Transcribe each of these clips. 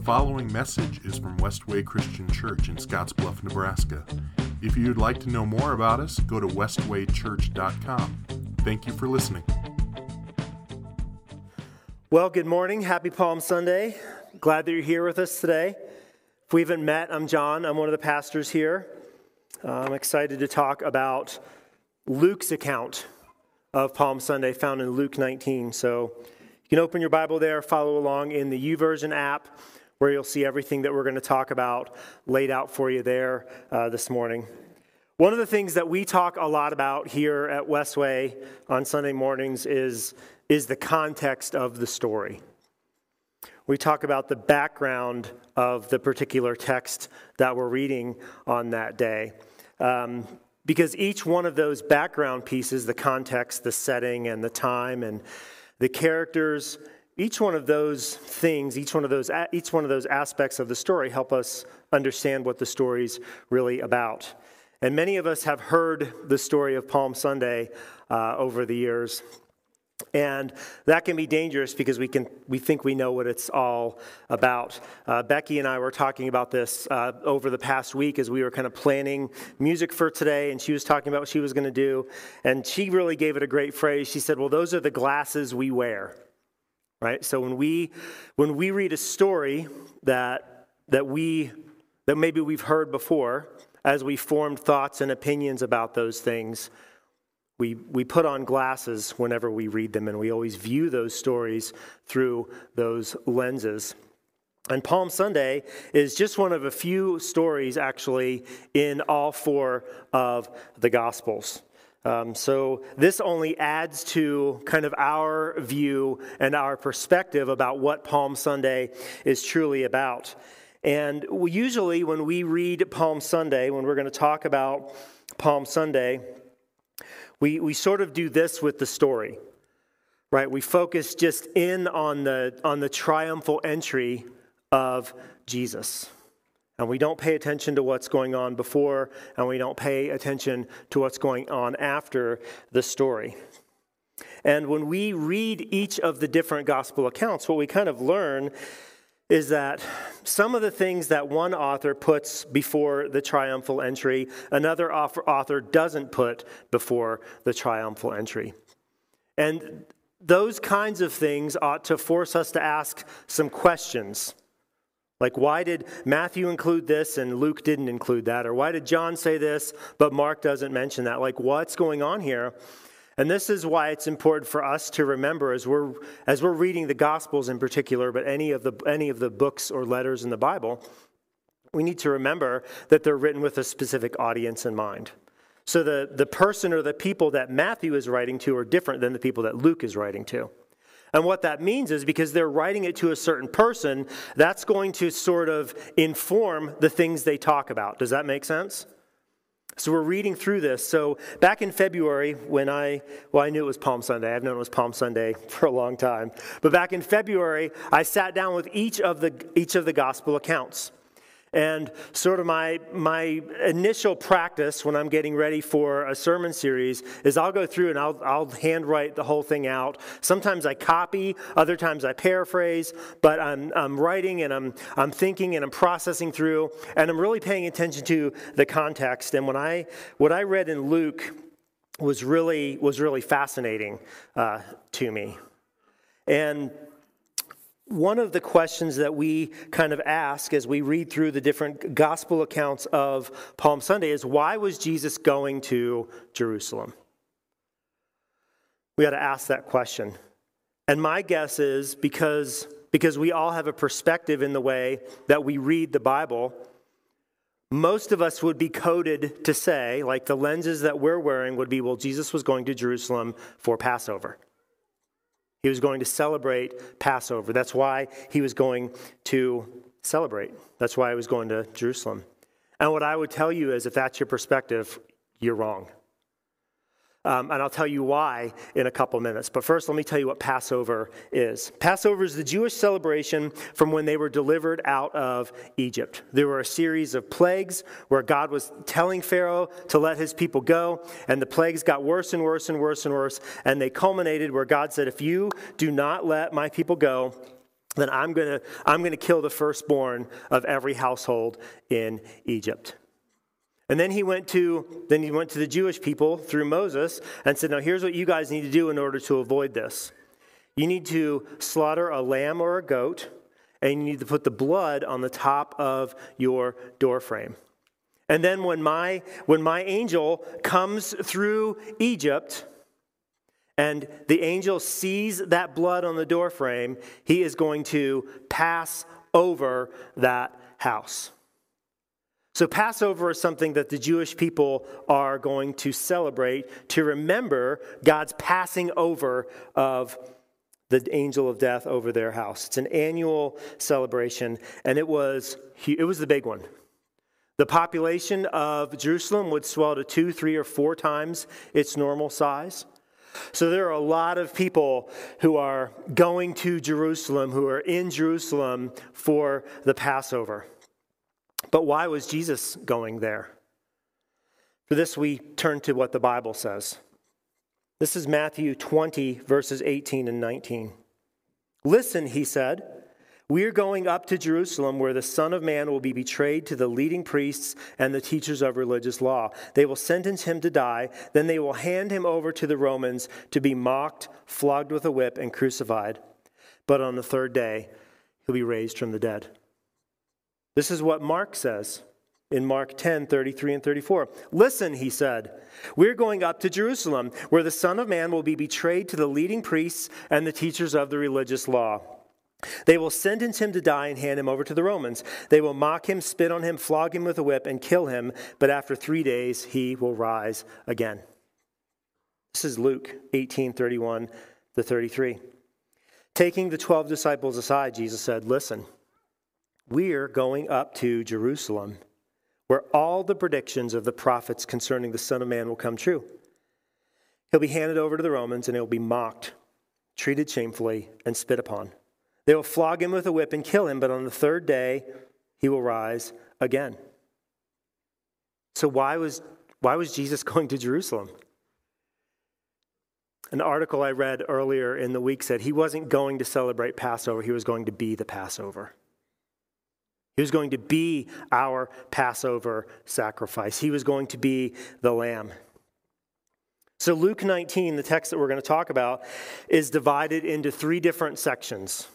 The following message is from Westway Christian Church in Scottsbluff, Nebraska. If you'd like to know more about us, go to westwaychurch.com. Thank you for listening. Well, good morning. Happy Palm Sunday. Glad that you're here with us today. If we haven't met, I'm John. I'm one of the pastors here. Uh, I'm excited to talk about Luke's account of Palm Sunday found in Luke 19. So you can open your Bible there, follow along in the YouVersion app, where you'll see everything that we're going to talk about laid out for you there uh, this morning. One of the things that we talk a lot about here at Westway on Sunday mornings is, is the context of the story. We talk about the background of the particular text that we're reading on that day. Um, because each one of those background pieces, the context, the setting, and the time, and the characters, each one of those things, each one of those, each one of those aspects of the story help us understand what the story's really about. And many of us have heard the story of Palm Sunday uh, over the years. And that can be dangerous because we, can, we think we know what it's all about. Uh, Becky and I were talking about this uh, over the past week as we were kind of planning music for today, and she was talking about what she was going to do. And she really gave it a great phrase. She said, Well, those are the glasses we wear. Right? So when we, when we read a story that, that, we, that maybe we've heard before, as we formed thoughts and opinions about those things, we, we put on glasses whenever we read them, and we always view those stories through those lenses. And Palm Sunday is just one of a few stories, actually, in all four of the Gospels. Um, so this only adds to kind of our view and our perspective about what Palm Sunday is truly about. And we usually, when we read Palm Sunday, when we're going to talk about Palm Sunday, we, we sort of do this with the story, right? We focus just in on the, on the triumphal entry of Jesus. And we don't pay attention to what's going on before, and we don't pay attention to what's going on after the story. And when we read each of the different gospel accounts, what we kind of learn is that some of the things that one author puts before the triumphal entry, another author doesn't put before the triumphal entry. And those kinds of things ought to force us to ask some questions. Like, why did Matthew include this and Luke didn't include that? Or why did John say this, but Mark doesn't mention that? Like, what's going on here? And this is why it's important for us to remember as we're, as we're reading the Gospels in particular, but any of, the, any of the books or letters in the Bible, we need to remember that they're written with a specific audience in mind. So the, the person or the people that Matthew is writing to are different than the people that Luke is writing to. And what that means is because they're writing it to a certain person, that's going to sort of inform the things they talk about. Does that make sense? So we're reading through this. So back in February, when I, well, I knew it was Palm Sunday. I've known it was Palm Sunday for a long time. But back in February, I sat down with each of the, each of the gospel accounts. And sort of my, my initial practice when I'm getting ready for a sermon series is I'll go through and I'll, I'll handwrite the whole thing out. Sometimes I copy, other times I paraphrase, but I'm, I'm writing and I'm, I'm thinking and I'm processing through, and I'm really paying attention to the context. And when I, what I read in Luke was really, was really fascinating uh, to me. And one of the questions that we kind of ask as we read through the different gospel accounts of Palm Sunday is why was Jesus going to Jerusalem? We got to ask that question. And my guess is because, because we all have a perspective in the way that we read the Bible, most of us would be coded to say, like the lenses that we're wearing would be, well, Jesus was going to Jerusalem for Passover. He was going to celebrate Passover. That's why he was going to celebrate. That's why he was going to Jerusalem. And what I would tell you is if that's your perspective, you're wrong. Um, and I'll tell you why in a couple minutes. But first, let me tell you what Passover is. Passover is the Jewish celebration from when they were delivered out of Egypt. There were a series of plagues where God was telling Pharaoh to let his people go, and the plagues got worse and worse and worse and worse, and they culminated where God said, If you do not let my people go, then I'm going to I'm going to kill the firstborn of every household in Egypt. And then he went to then he went to the Jewish people through Moses and said, "Now here's what you guys need to do in order to avoid this. You need to slaughter a lamb or a goat, and you need to put the blood on the top of your doorframe. And then when my when my angel comes through Egypt, and the angel sees that blood on the doorframe, he is going to pass over that house. So, Passover is something that the Jewish people are going to celebrate to remember God's passing over of the angel of death over their house. It's an annual celebration, and it was, it was the big one. The population of Jerusalem would swell to two, three, or four times its normal size. So there are a lot of people who are going to Jerusalem, who are in Jerusalem for the Passover. But why was Jesus going there? For this, we turn to what the Bible says. This is Matthew 20, verses 18 and 19. Listen, he said. We are going up to Jerusalem where the Son of Man will be betrayed to the leading priests and the teachers of religious law. They will sentence him to die. Then they will hand him over to the Romans to be mocked, flogged with a whip, and crucified. But on the third day, he'll be raised from the dead. This is what Mark says in Mark 10 33 and 34. Listen, he said, we're going up to Jerusalem where the Son of Man will be betrayed to the leading priests and the teachers of the religious law. They will sentence him to die and hand him over to the Romans. They will mock him, spit on him, flog him with a whip, and kill him, but after three days he will rise again. This is Luke 18 31 to 33. Taking the 12 disciples aside, Jesus said, Listen, we're going up to Jerusalem, where all the predictions of the prophets concerning the Son of Man will come true. He'll be handed over to the Romans, and he'll be mocked, treated shamefully, and spit upon. They will flog him with a whip and kill him, but on the third day he will rise again. So, why was, why was Jesus going to Jerusalem? An article I read earlier in the week said he wasn't going to celebrate Passover, he was going to be the Passover. He was going to be our Passover sacrifice. He was going to be the lamb. So, Luke 19, the text that we're going to talk about, is divided into three different sections.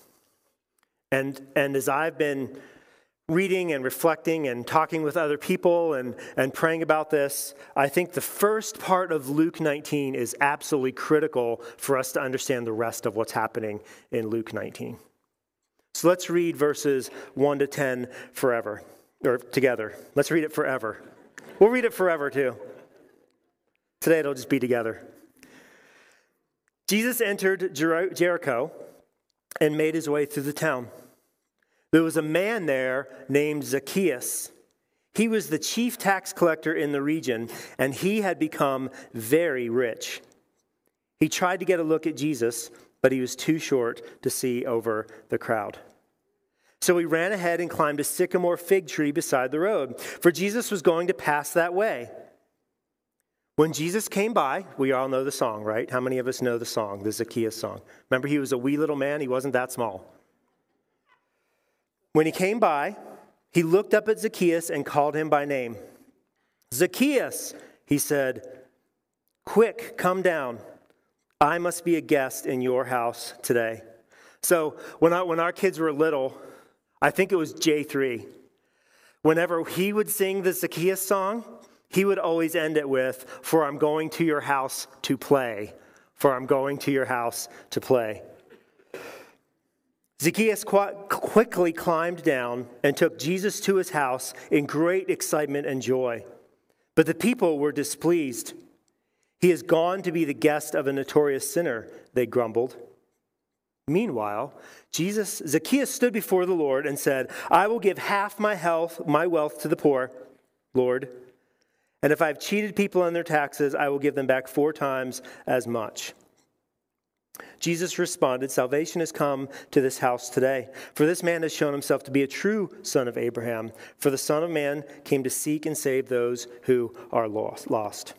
And, and as I've been reading and reflecting and talking with other people and, and praying about this, I think the first part of Luke 19 is absolutely critical for us to understand the rest of what's happening in Luke 19. So let's read verses 1 to 10 forever, or together. Let's read it forever. We'll read it forever too. Today it'll just be together. Jesus entered Jericho and made his way through the town. There was a man there named Zacchaeus. He was the chief tax collector in the region, and he had become very rich. He tried to get a look at Jesus, but he was too short to see over the crowd. So he ran ahead and climbed a sycamore fig tree beside the road, for Jesus was going to pass that way. When Jesus came by, we all know the song, right? How many of us know the song, the Zacchaeus song? Remember, he was a wee little man, he wasn't that small. When he came by, he looked up at Zacchaeus and called him by name. Zacchaeus, he said, quick, come down. I must be a guest in your house today. So when, I, when our kids were little, I think it was J3. Whenever he would sing the Zacchaeus song, he would always end it with, For I'm going to your house to play. For I'm going to your house to play. Zacchaeus quickly climbed down and took Jesus to his house in great excitement and joy. But the people were displeased. He has gone to be the guest of a notorious sinner, they grumbled. Meanwhile, Jesus Zacchaeus stood before the Lord and said, "I will give half my health, my wealth to the poor, Lord. And if I've cheated people on their taxes, I will give them back four times as much." Jesus responded, Salvation has come to this house today, for this man has shown himself to be a true son of Abraham. For the Son of Man came to seek and save those who are lost.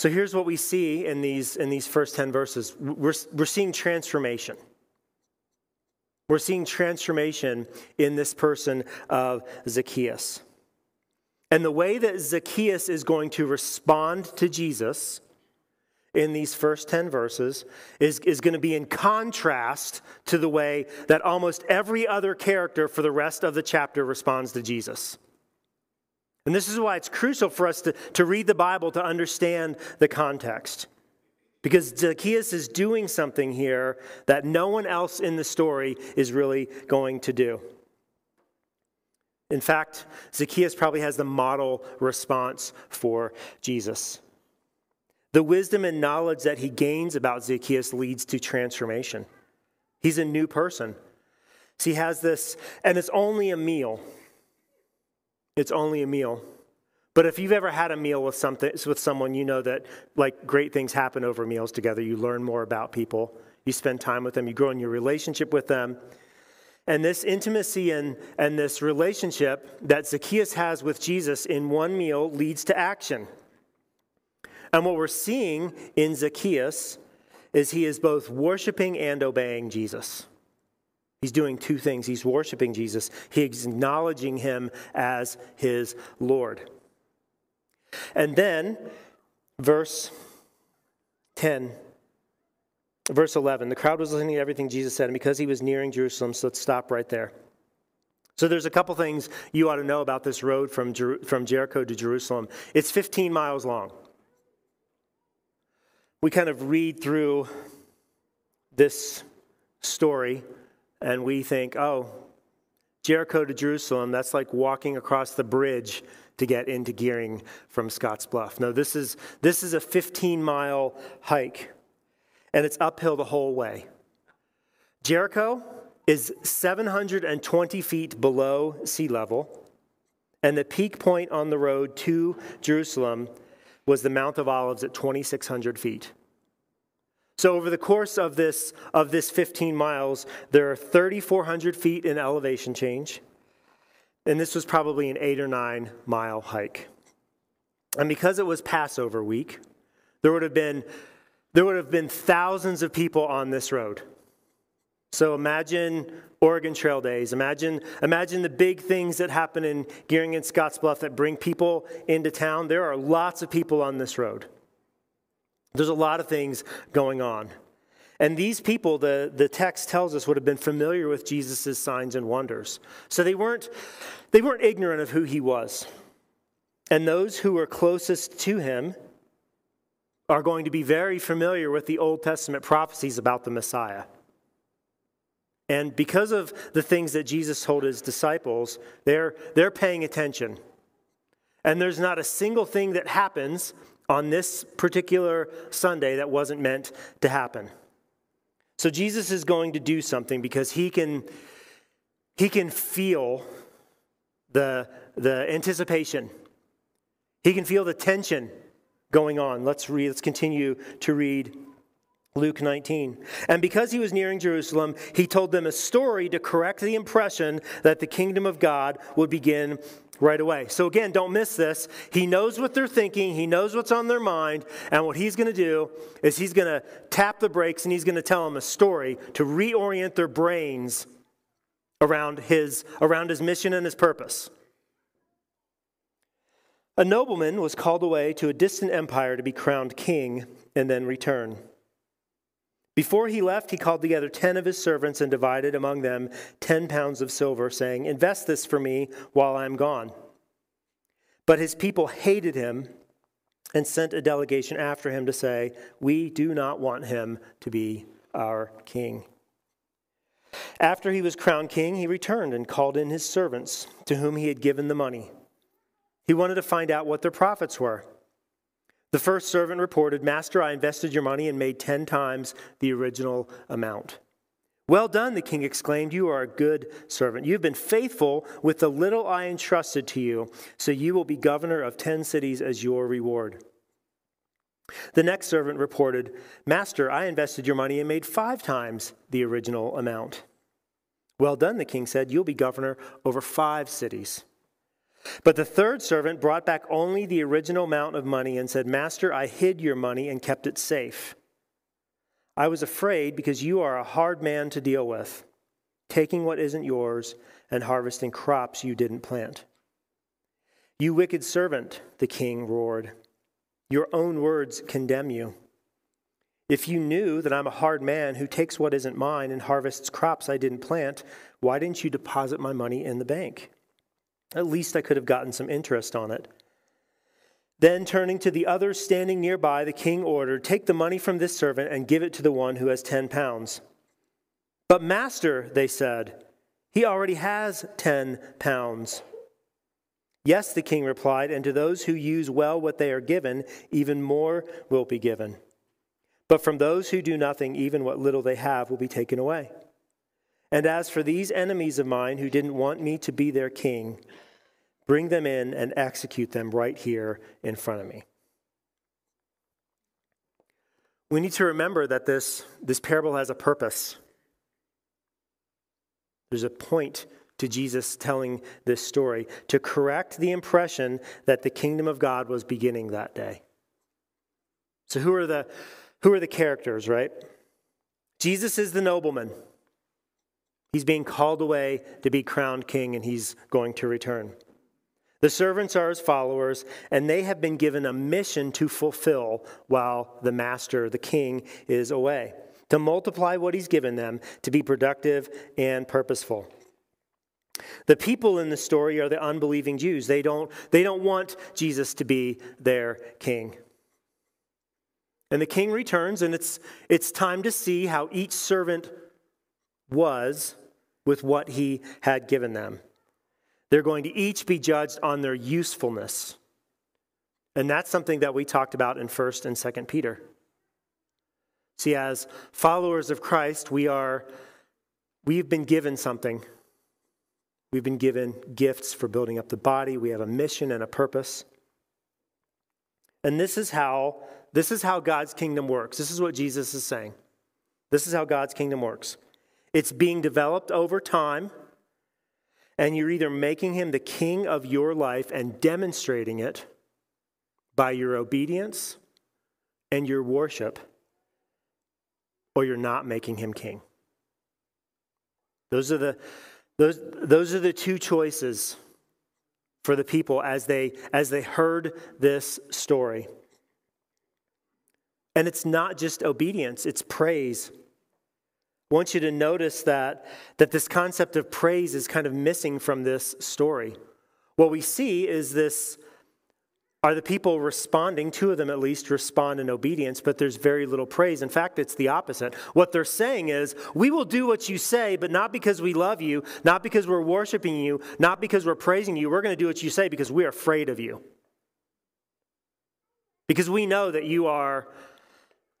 So here's what we see in these, in these first 10 verses we're, we're seeing transformation. We're seeing transformation in this person of Zacchaeus. And the way that Zacchaeus is going to respond to Jesus in these first 10 verses is, is going to be in contrast to the way that almost every other character for the rest of the chapter responds to Jesus. And this is why it's crucial for us to, to read the Bible to understand the context. Because Zacchaeus is doing something here that no one else in the story is really going to do. In fact, Zacchaeus probably has the model response for Jesus. The wisdom and knowledge that he gains about Zacchaeus leads to transformation. He's a new person. So he has this, and it's only a meal. It's only a meal. But if you've ever had a meal with something with someone, you know that like great things happen over meals together. You learn more about people. You spend time with them. You grow in your relationship with them. And this intimacy and, and this relationship that Zacchaeus has with Jesus in one meal leads to action. And what we're seeing in Zacchaeus is he is both worshiping and obeying Jesus. He's doing two things. He's worshiping Jesus, he's acknowledging him as his Lord. And then, verse 10, verse 11 the crowd was listening to everything Jesus said, and because he was nearing Jerusalem, so let's stop right there. So there's a couple things you ought to know about this road from, Jer- from Jericho to Jerusalem. It's 15 miles long. We kind of read through this story and we think, oh, Jericho to Jerusalem, that's like walking across the bridge to get into Gering from Scottsbluff. No, this is, this is a 15 mile hike, and it's uphill the whole way. Jericho is 720 feet below sea level, and the peak point on the road to Jerusalem was the Mount of Olives at 2,600 feet. So over the course of this, of this 15 miles, there are 3,400 feet in elevation change. And this was probably an eight or nine mile hike. And because it was Passover week, there would have been, there would have been thousands of people on this road. So imagine Oregon Trail Days. Imagine, imagine the big things that happen in Gering and Scottsbluff that bring people into town. There are lots of people on this road. There's a lot of things going on. And these people, the, the text tells us, would have been familiar with Jesus' signs and wonders. So they weren't, they weren't ignorant of who he was. And those who were closest to him are going to be very familiar with the Old Testament prophecies about the Messiah. And because of the things that Jesus told his disciples, they're, they're paying attention. And there's not a single thing that happens on this particular Sunday that wasn't meant to happen. So Jesus is going to do something because he can he can feel the the anticipation. He can feel the tension going on. Let's read let's continue to read Luke 19. And because he was nearing Jerusalem, he told them a story to correct the impression that the kingdom of God would begin right away. So, again, don't miss this. He knows what they're thinking, he knows what's on their mind, and what he's going to do is he's going to tap the brakes and he's going to tell them a story to reorient their brains around his, around his mission and his purpose. A nobleman was called away to a distant empire to be crowned king and then return. Before he left, he called together ten of his servants and divided among them ten pounds of silver, saying, Invest this for me while I am gone. But his people hated him and sent a delegation after him to say, We do not want him to be our king. After he was crowned king, he returned and called in his servants, to whom he had given the money. He wanted to find out what their profits were. The first servant reported, Master, I invested your money and made ten times the original amount. Well done, the king exclaimed. You are a good servant. You've been faithful with the little I entrusted to you, so you will be governor of ten cities as your reward. The next servant reported, Master, I invested your money and made five times the original amount. Well done, the king said. You'll be governor over five cities. But the third servant brought back only the original amount of money and said, Master, I hid your money and kept it safe. I was afraid because you are a hard man to deal with. taking what isn't yours and harvesting crops you didn't plant. You wicked servant, the king roared. Your own words condemn you. If you knew that I'm a hard man who takes what isn't mine and harvests crops I didn't plant, why didn't you deposit my money in the bank? At least I could have gotten some interest on it. Then, turning to the others standing nearby, the king ordered, Take the money from this servant and give it to the one who has ten pounds. But, master, they said, he already has ten pounds. Yes, the king replied, and to those who use well what they are given, even more will be given. But from those who do nothing, even what little they have will be taken away. And as for these enemies of mine who didn't want me to be their king, bring them in and execute them right here in front of me. We need to remember that this, this parable has a purpose. There's a point to Jesus telling this story to correct the impression that the kingdom of God was beginning that day. So who are the who are the characters, right? Jesus is the nobleman. He's being called away to be crowned king and he's going to return. The servants are his followers, and they have been given a mission to fulfill while the master, the king, is away to multiply what he's given them, to be productive and purposeful. The people in the story are the unbelieving Jews. They don't, they don't want Jesus to be their king. And the king returns, and it's, it's time to see how each servant was with what he had given them. They're going to each be judged on their usefulness. And that's something that we talked about in 1st and 2nd Peter. See, as followers of Christ, we are we've been given something. We've been given gifts for building up the body. We have a mission and a purpose. And this is how this is how God's kingdom works. This is what Jesus is saying. This is how God's kingdom works. It's being developed over time, and you're either making him the king of your life and demonstrating it by your obedience and your worship, or you're not making him king. Those are the, those, those are the two choices for the people as they, as they heard this story. And it's not just obedience, it's praise. Want you to notice that, that this concept of praise is kind of missing from this story. What we see is this are the people responding, two of them at least respond in obedience, but there's very little praise. In fact, it's the opposite. What they're saying is, we will do what you say, but not because we love you, not because we're worshiping you, not because we're praising you. We're going to do what you say because we're afraid of you. Because we know that you are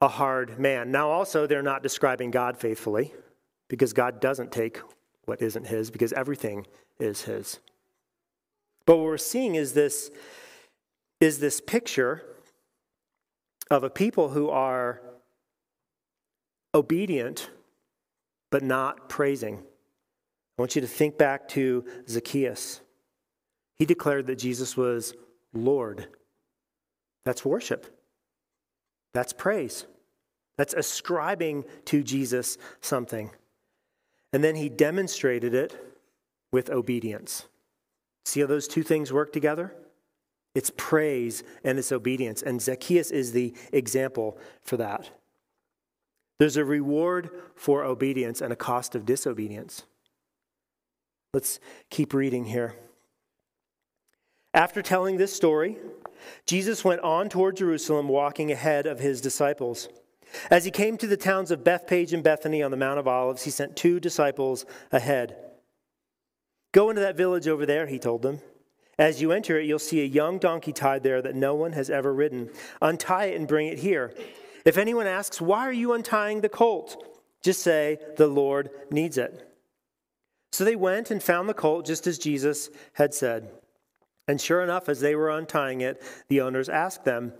a hard man. Now, also, they're not describing God faithfully because God doesn't take what isn't His because everything is His. But what we're seeing is this is this picture of a people who are obedient but not praising. I want you to think back to Zacchaeus. He declared that Jesus was Lord. That's worship. That's praise. That's ascribing to Jesus something. And then he demonstrated it with obedience. See how those two things work together? It's praise and it's obedience. And Zacchaeus is the example for that. There's a reward for obedience and a cost of disobedience. Let's keep reading here. After telling this story, Jesus went on toward Jerusalem, walking ahead of his disciples. As he came to the towns of Bethphage and Bethany on the Mount of Olives, he sent two disciples ahead. Go into that village over there, he told them. As you enter it, you'll see a young donkey tied there that no one has ever ridden. Untie it and bring it here. If anyone asks, Why are you untying the colt? Just say, The Lord needs it. So they went and found the colt just as Jesus had said. And sure enough, as they were untying it, the owners asked them,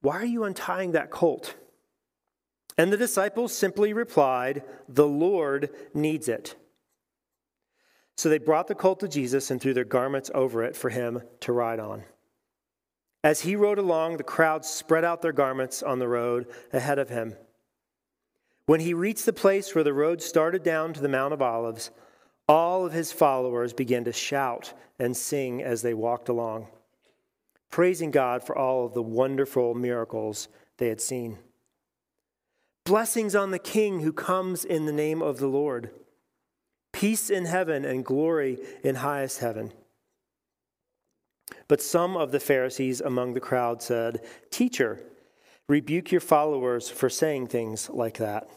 Why are you untying that colt? And the disciples simply replied, The Lord needs it. So they brought the colt to Jesus and threw their garments over it for him to ride on. As he rode along, the crowd spread out their garments on the road ahead of him. When he reached the place where the road started down to the Mount of Olives, all of his followers began to shout and sing as they walked along, praising God for all of the wonderful miracles they had seen. Blessings on the King who comes in the name of the Lord. Peace in heaven and glory in highest heaven. But some of the Pharisees among the crowd said, Teacher, rebuke your followers for saying things like that.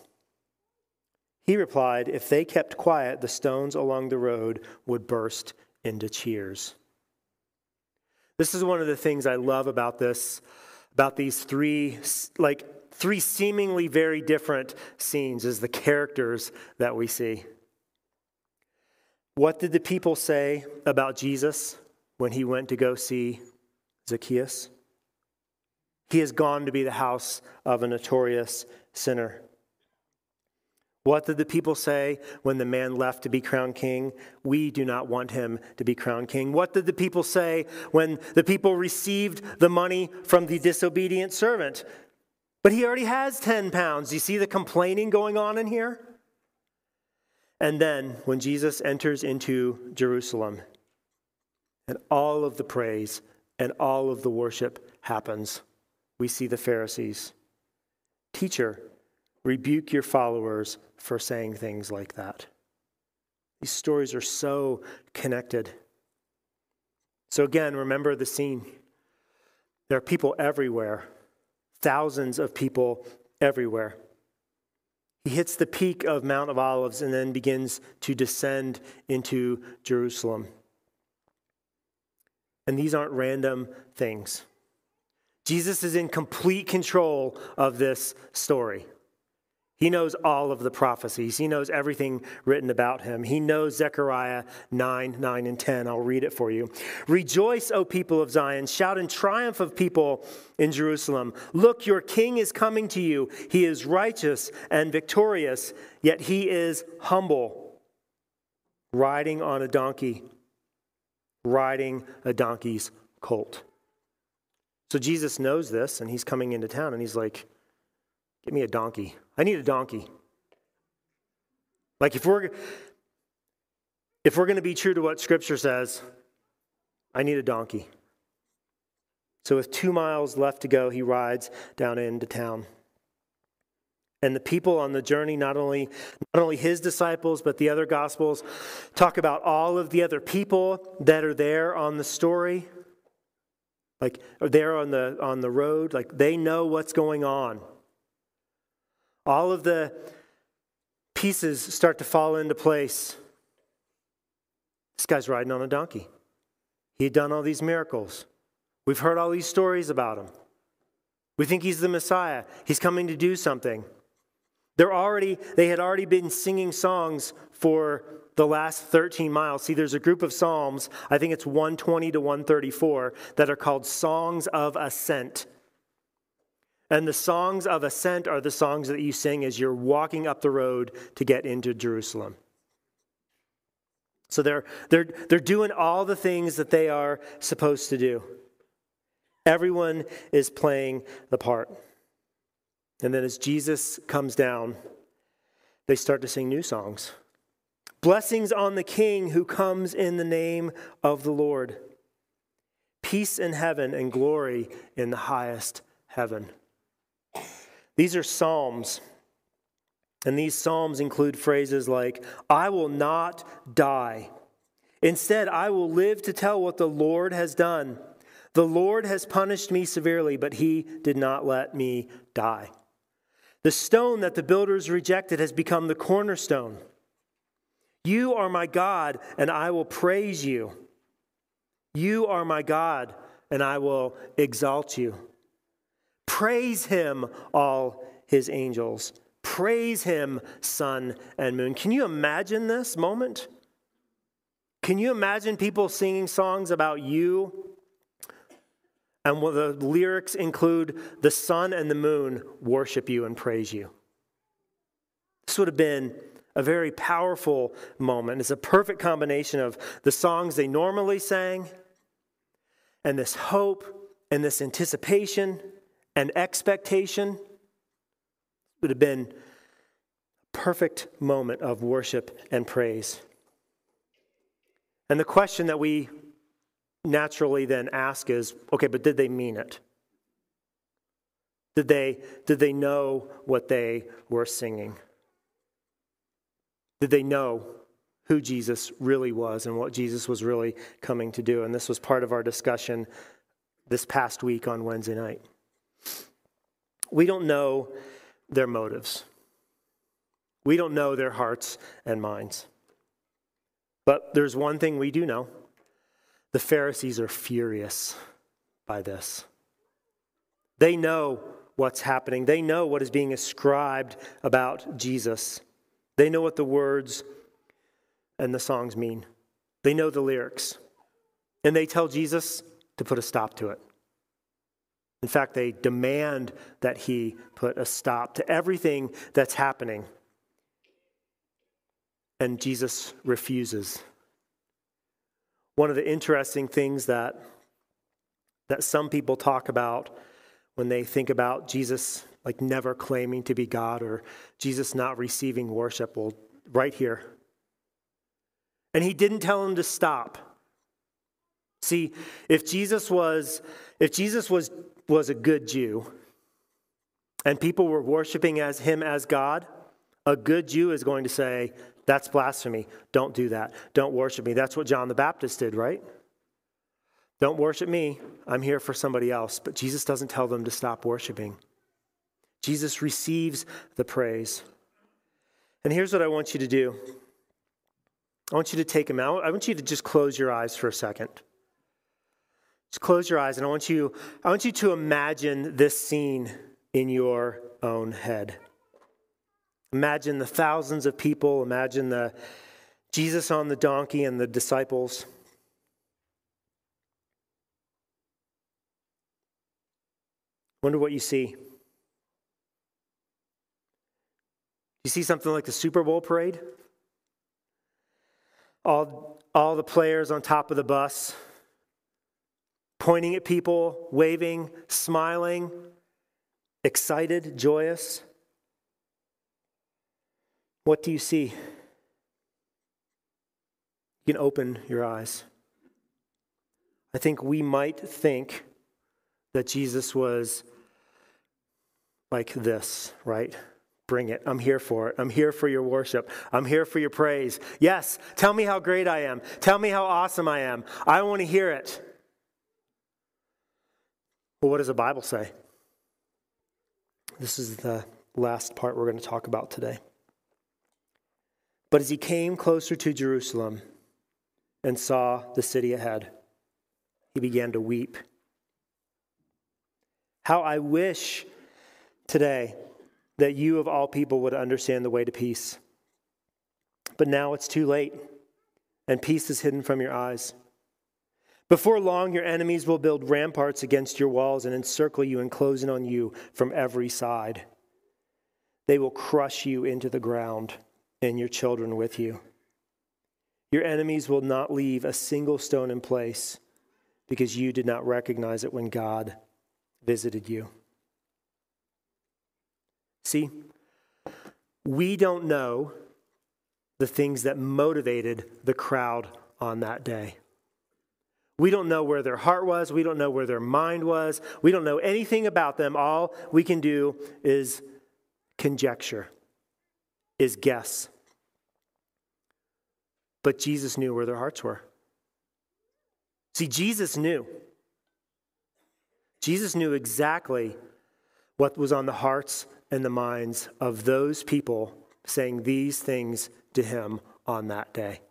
He replied, If they kept quiet, the stones along the road would burst into cheers. This is one of the things I love about this, about these three, like, three seemingly very different scenes, is the characters that we see. What did the people say about Jesus when he went to go see Zacchaeus? He has gone to be the house of a notorious sinner. What did the people say when the man left to be crowned king? We do not want him to be crowned king. What did the people say when the people received the money from the disobedient servant? But he already has 10 pounds. You see the complaining going on in here? And then when Jesus enters into Jerusalem, and all of the praise and all of the worship happens, we see the Pharisees. Teacher, rebuke your followers for saying things like that. These stories are so connected. So, again, remember the scene. There are people everywhere, thousands of people everywhere. He hits the peak of Mount of Olives and then begins to descend into Jerusalem. And these aren't random things. Jesus is in complete control of this story. He knows all of the prophecies. He knows everything written about him. He knows Zechariah 9, 9, and 10. I'll read it for you. Rejoice, O people of Zion. Shout in triumph of people in Jerusalem. Look, your king is coming to you. He is righteous and victorious, yet he is humble, riding on a donkey, riding a donkey's colt. So Jesus knows this, and he's coming into town, and he's like, Give me a donkey. I need a donkey. Like if we're if we're going to be true to what scripture says, I need a donkey. So with 2 miles left to go, he rides down into town. And the people on the journey, not only, not only his disciples, but the other gospels, talk about all of the other people that are there on the story. Like there on the on the road, like they know what's going on. All of the pieces start to fall into place. This guy's riding on a donkey. He had done all these miracles. We've heard all these stories about him. We think he's the Messiah. He's coming to do something. They're already, they had already been singing songs for the last 13 miles. See, there's a group of Psalms, I think it's 120 to 134, that are called Songs of Ascent. And the songs of ascent are the songs that you sing as you're walking up the road to get into Jerusalem. So they're, they're, they're doing all the things that they are supposed to do. Everyone is playing the part. And then as Jesus comes down, they start to sing new songs. Blessings on the King who comes in the name of the Lord. Peace in heaven and glory in the highest heaven. These are Psalms. And these Psalms include phrases like, I will not die. Instead, I will live to tell what the Lord has done. The Lord has punished me severely, but he did not let me die. The stone that the builders rejected has become the cornerstone. You are my God, and I will praise you. You are my God, and I will exalt you. Praise him, all his angels. Praise him, sun and moon. Can you imagine this moment? Can you imagine people singing songs about you? And the lyrics include the sun and the moon worship you and praise you. This would have been a very powerful moment. It's a perfect combination of the songs they normally sang and this hope and this anticipation and expectation would have been perfect moment of worship and praise. And the question that we naturally then ask is okay, but did they mean it? Did they, did they know what they were singing? Did they know who Jesus really was and what Jesus was really coming to do? And this was part of our discussion this past week on Wednesday night. We don't know their motives, we don't know their hearts and minds. But there's one thing we do know the Pharisees are furious by this. They know what's happening, they know what is being ascribed about Jesus. They know what the words and the songs mean, they know the lyrics. And they tell Jesus to put a stop to it. In fact, they demand that he put a stop to everything that's happening. And Jesus refuses. One of the interesting things that, that some people talk about when they think about Jesus like never claiming to be God or Jesus not receiving worship, well, right here. And he didn't tell him to stop. See, if Jesus was if Jesus was was a good Jew and people were worshiping as him as God, a good Jew is going to say, that's blasphemy. Don't do that. Don't worship me. That's what John the Baptist did, right? Don't worship me. I'm here for somebody else. But Jesus doesn't tell them to stop worshiping. Jesus receives the praise. And here's what I want you to do I want you to take him out. I want you to just close your eyes for a second. Just close your eyes, and I want you, I want you to imagine this scene in your own head. Imagine the thousands of people, imagine the Jesus on the donkey and the disciples. Wonder what you see. You see something like the Super Bowl parade? All, all the players on top of the bus, pointing at people, waving, smiling, excited, joyous. What do you see? You can open your eyes. I think we might think that Jesus was like this, right? Bring it. I'm here for it. I'm here for your worship. I'm here for your praise. Yes, tell me how great I am. Tell me how awesome I am. I want to hear it. Well, what does the Bible say? This is the last part we're going to talk about today. But as he came closer to Jerusalem and saw the city ahead, he began to weep. How I wish today that you, of all people, would understand the way to peace. But now it's too late, and peace is hidden from your eyes. Before long, your enemies will build ramparts against your walls and encircle you, enclosing on you from every side. They will crush you into the ground, and your children with you. Your enemies will not leave a single stone in place because you did not recognize it when God visited you. See, we don't know the things that motivated the crowd on that day. We don't know where their heart was. We don't know where their mind was. We don't know anything about them. All we can do is conjecture, is guess. But Jesus knew where their hearts were. See, Jesus knew. Jesus knew exactly what was on the hearts and the minds of those people saying these things to him on that day.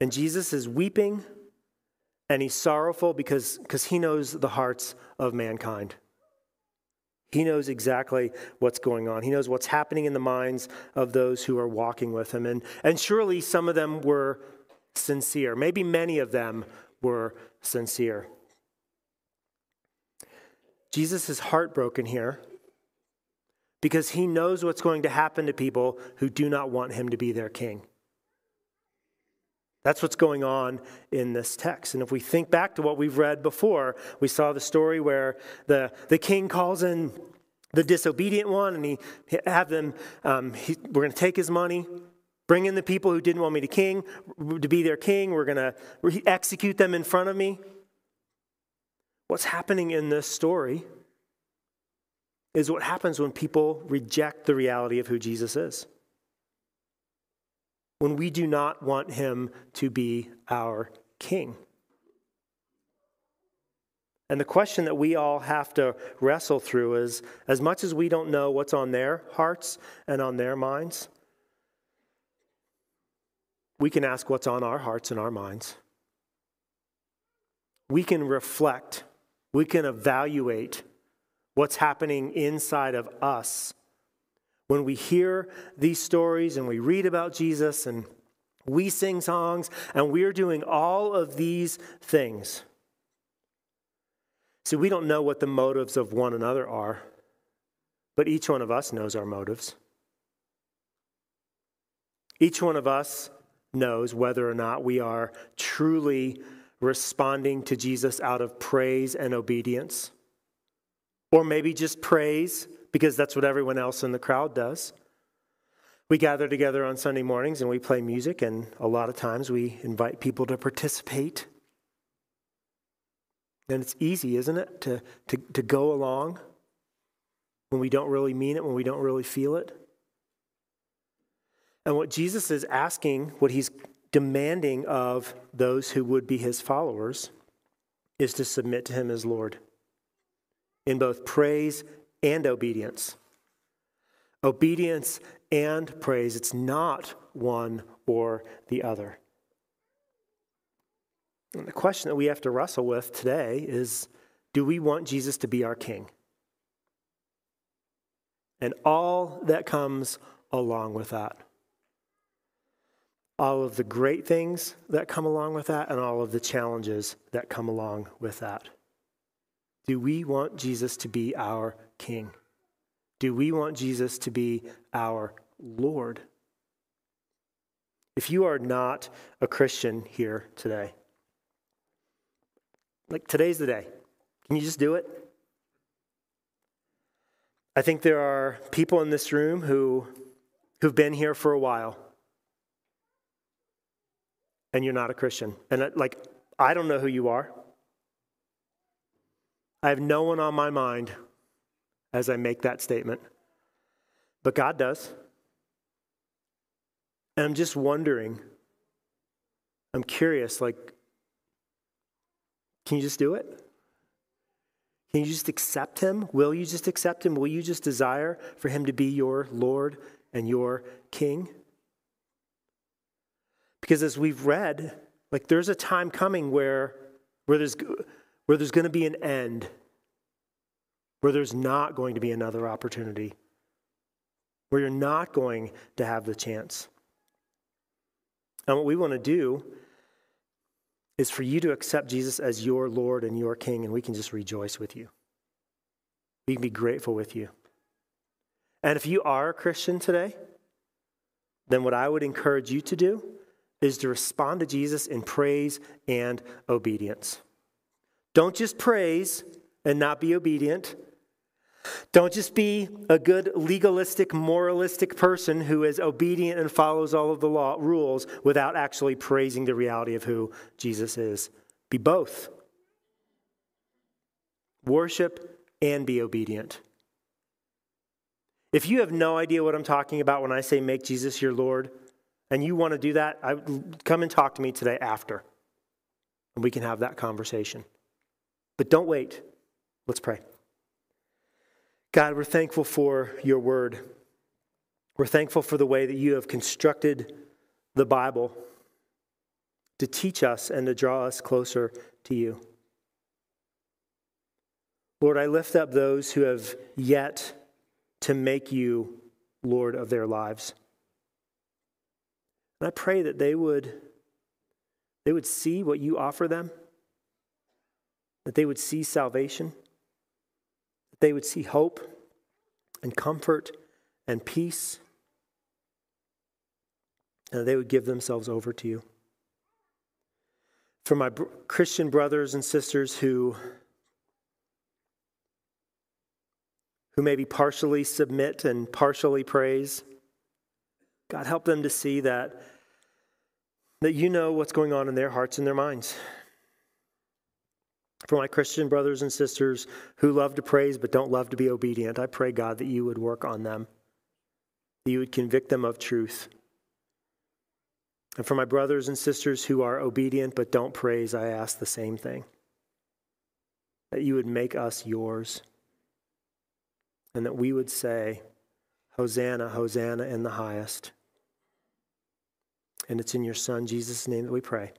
And Jesus is weeping and he's sorrowful because, because he knows the hearts of mankind. He knows exactly what's going on. He knows what's happening in the minds of those who are walking with him. And, and surely some of them were sincere. Maybe many of them were sincere. Jesus is heartbroken here because he knows what's going to happen to people who do not want him to be their king. That's what's going on in this text. And if we think back to what we've read before, we saw the story where the, the king calls in the disobedient one, and he have them. Um, he, we're going to take his money, bring in the people who didn't want me to king to be their king. We're going to execute them in front of me. What's happening in this story is what happens when people reject the reality of who Jesus is. When we do not want him to be our king. And the question that we all have to wrestle through is as much as we don't know what's on their hearts and on their minds, we can ask what's on our hearts and our minds. We can reflect we can evaluate what's happening inside of us when we hear these stories and we read about Jesus and we sing songs and we're doing all of these things. See, we don't know what the motives of one another are, but each one of us knows our motives. Each one of us knows whether or not we are truly responding to Jesus out of praise and obedience. Or maybe just praise because that's what everyone else in the crowd does. We gather together on Sunday mornings and we play music, and a lot of times we invite people to participate. And it's easy, isn't it, to, to, to go along when we don't really mean it, when we don't really feel it. And what Jesus is asking, what he's demanding of those who would be his followers is to submit to him as Lord in both praise and obedience. Obedience and praise, it's not one or the other. And the question that we have to wrestle with today is do we want Jesus to be our king? And all that comes along with that all of the great things that come along with that and all of the challenges that come along with that. Do we want Jesus to be our King? Do we want Jesus to be our Lord? If you are not a Christian here today, like today's the day, can you just do it? I think there are people in this room who, who've been here for a while and you're not a Christian. And like, I don't know who you are. I have no one on my mind as I make that statement, but God does. And I'm just wondering, I'm curious, like, can you just do it? Can you just accept him? Will you just accept him? Will you just desire for him to be your Lord and your King? Because as we've read, like there's a time coming where, where there's, where there's going to be an end, where there's not going to be another opportunity, where you're not going to have the chance. And what we want to do is for you to accept Jesus as your Lord and your King, and we can just rejoice with you. We can be grateful with you. And if you are a Christian today, then what I would encourage you to do is to respond to Jesus in praise and obedience. Don't just praise and not be obedient. Don't just be a good legalistic, moralistic person who is obedient and follows all of the law rules without actually praising the reality of who Jesus is. Be both. Worship and be obedient. If you have no idea what I'm talking about when I say make Jesus your Lord, and you want to do that, I, come and talk to me today after, and we can have that conversation. But don't wait. Let's pray. God, we're thankful for your word. We're thankful for the way that you have constructed the Bible to teach us and to draw us closer to you. Lord, I lift up those who have yet to make you Lord of their lives. And I pray that they would, they would see what you offer them, that they would see salvation, they would see hope and comfort and peace, and they would give themselves over to you. For my Christian brothers and sisters who who maybe partially submit and partially praise. God, help them to see that, that you know what's going on in their hearts and their minds. For my Christian brothers and sisters who love to praise but don't love to be obedient, I pray, God, that you would work on them, that you would convict them of truth. And for my brothers and sisters who are obedient but don't praise, I ask the same thing that you would make us yours, and that we would say, Hosanna, Hosanna in the highest. And it's in your Son, Jesus' name, that we pray.